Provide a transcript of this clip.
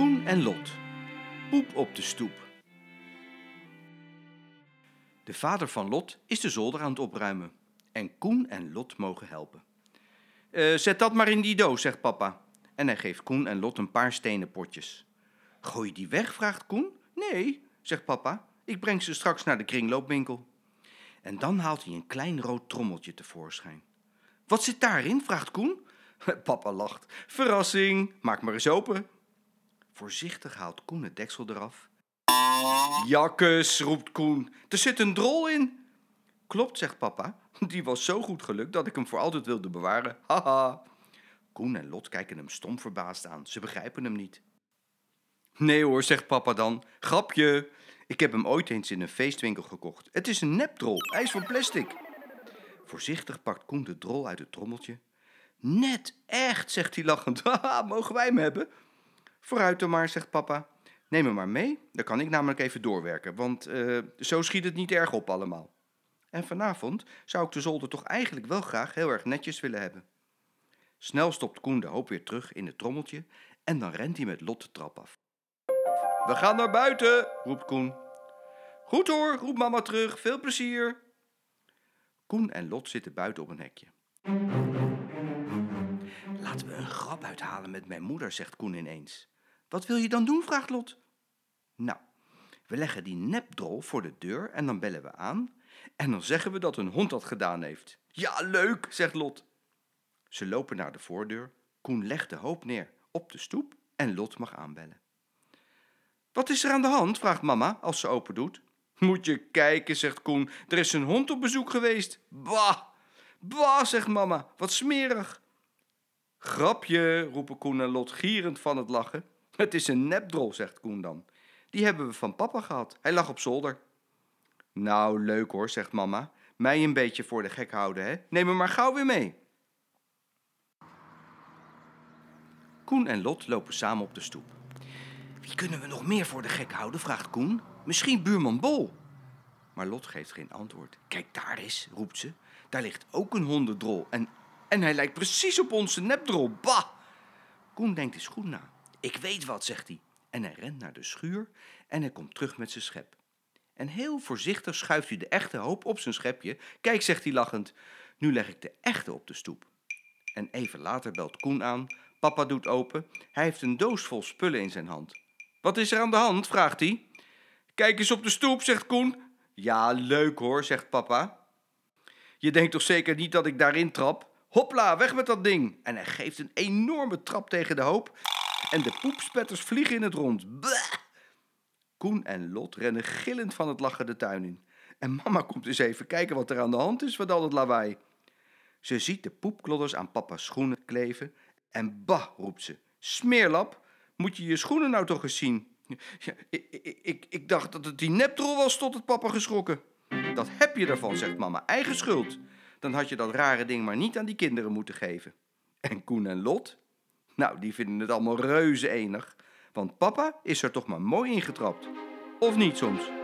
Koen en Lot. Poep op de stoep. De vader van Lot is de zolder aan het opruimen. En Koen en Lot mogen helpen. "Eh, zet dat maar in die doos, zegt papa. En hij geeft Koen en Lot een paar stenen potjes. Gooi je die weg, vraagt Koen. Nee, zegt papa. Ik breng ze straks naar de kringloopwinkel. En dan haalt hij een klein rood trommeltje tevoorschijn. Wat zit daarin? vraagt Koen. Papa lacht. Verrassing, maak maar eens open. Voorzichtig haalt Koen het deksel eraf. Jakkes, roept Koen. Er zit een drol in. Klopt, zegt papa. Die was zo goed gelukt dat ik hem voor altijd wilde bewaren. Haha. Koen en Lot kijken hem stom verbaasd aan. Ze begrijpen hem niet. Nee hoor, zegt papa dan. Grapje. Ik heb hem ooit eens in een feestwinkel gekocht. Het is een nepdrol. Hij is van plastic. Voorzichtig pakt Koen de drol uit het trommeltje. Net echt, zegt hij lachend. Haha, mogen wij hem hebben? Vooruit dan maar, zegt papa. Neem hem maar mee, dan kan ik namelijk even doorwerken, want eh, zo schiet het niet erg op allemaal. En vanavond zou ik de zolder toch eigenlijk wel graag heel erg netjes willen hebben. Snel stopt Koen de hoop weer terug in het trommeltje en dan rent hij met Lot de trap af. We gaan naar buiten, roept Koen. Goed hoor, roept mama terug, veel plezier. Koen en Lot zitten buiten op een hekje. Grap uithalen met mijn moeder, zegt Koen ineens. Wat wil je dan doen? vraagt Lot. Nou, we leggen die nepdrol voor de deur en dan bellen we aan. En dan zeggen we dat een hond dat gedaan heeft. Ja, leuk, zegt Lot. Ze lopen naar de voordeur. Koen legt de hoop neer op de stoep en Lot mag aanbellen. Wat is er aan de hand? vraagt mama als ze open doet. Moet je kijken, zegt Koen. Er is een hond op bezoek geweest. Bah! Bah, zegt mama. Wat smerig. Grapje, roepen Koen en Lot gierend van het lachen. Het is een nepdrol, zegt Koen dan. Die hebben we van papa gehad. Hij lag op zolder. Nou, leuk hoor, zegt mama. Mij een beetje voor de gek houden, hè? Neem hem maar gauw weer mee. Koen en Lot lopen samen op de stoep. Wie kunnen we nog meer voor de gek houden? vraagt Koen. Misschien buurman Bol. Maar Lot geeft geen antwoord. Kijk daar eens, roept ze. Daar ligt ook een hondendrol. En, en hij lijkt precies op onze nepdrol. Bah! Koen denkt eens goed na. Ik weet wat, zegt hij. En hij rent naar de schuur en hij komt terug met zijn schep. En heel voorzichtig schuift hij de echte hoop op zijn schepje. Kijk, zegt hij lachend, nu leg ik de echte op de stoep. En even later belt Koen aan. Papa doet open. Hij heeft een doos vol spullen in zijn hand. Wat is er aan de hand? vraagt hij. Kijk eens op de stoep, zegt Koen. Ja, leuk hoor, zegt papa. Je denkt toch zeker niet dat ik daarin trap? Hopla, weg met dat ding! En hij geeft een enorme trap tegen de hoop. En de poepspetters vliegen in het rond. Bleh! Koen en Lot rennen gillend van het lachen de tuin in. En mama komt eens even kijken wat er aan de hand is met al het lawaai. Ze ziet de poepklodders aan papa's schoenen kleven. En bah, roept ze. Smeerlap, moet je je schoenen nou toch eens zien? Ik, ik, ik, dacht dat het die nepdrol was, tot het papa geschrokken. Dat heb je ervan, zegt mama. Eigen schuld. Dan had je dat rare ding maar niet aan die kinderen moeten geven. En Koen en Lot? Nou, die vinden het allemaal reuze enig. Want papa is er toch maar mooi ingetrapt. Of niet soms?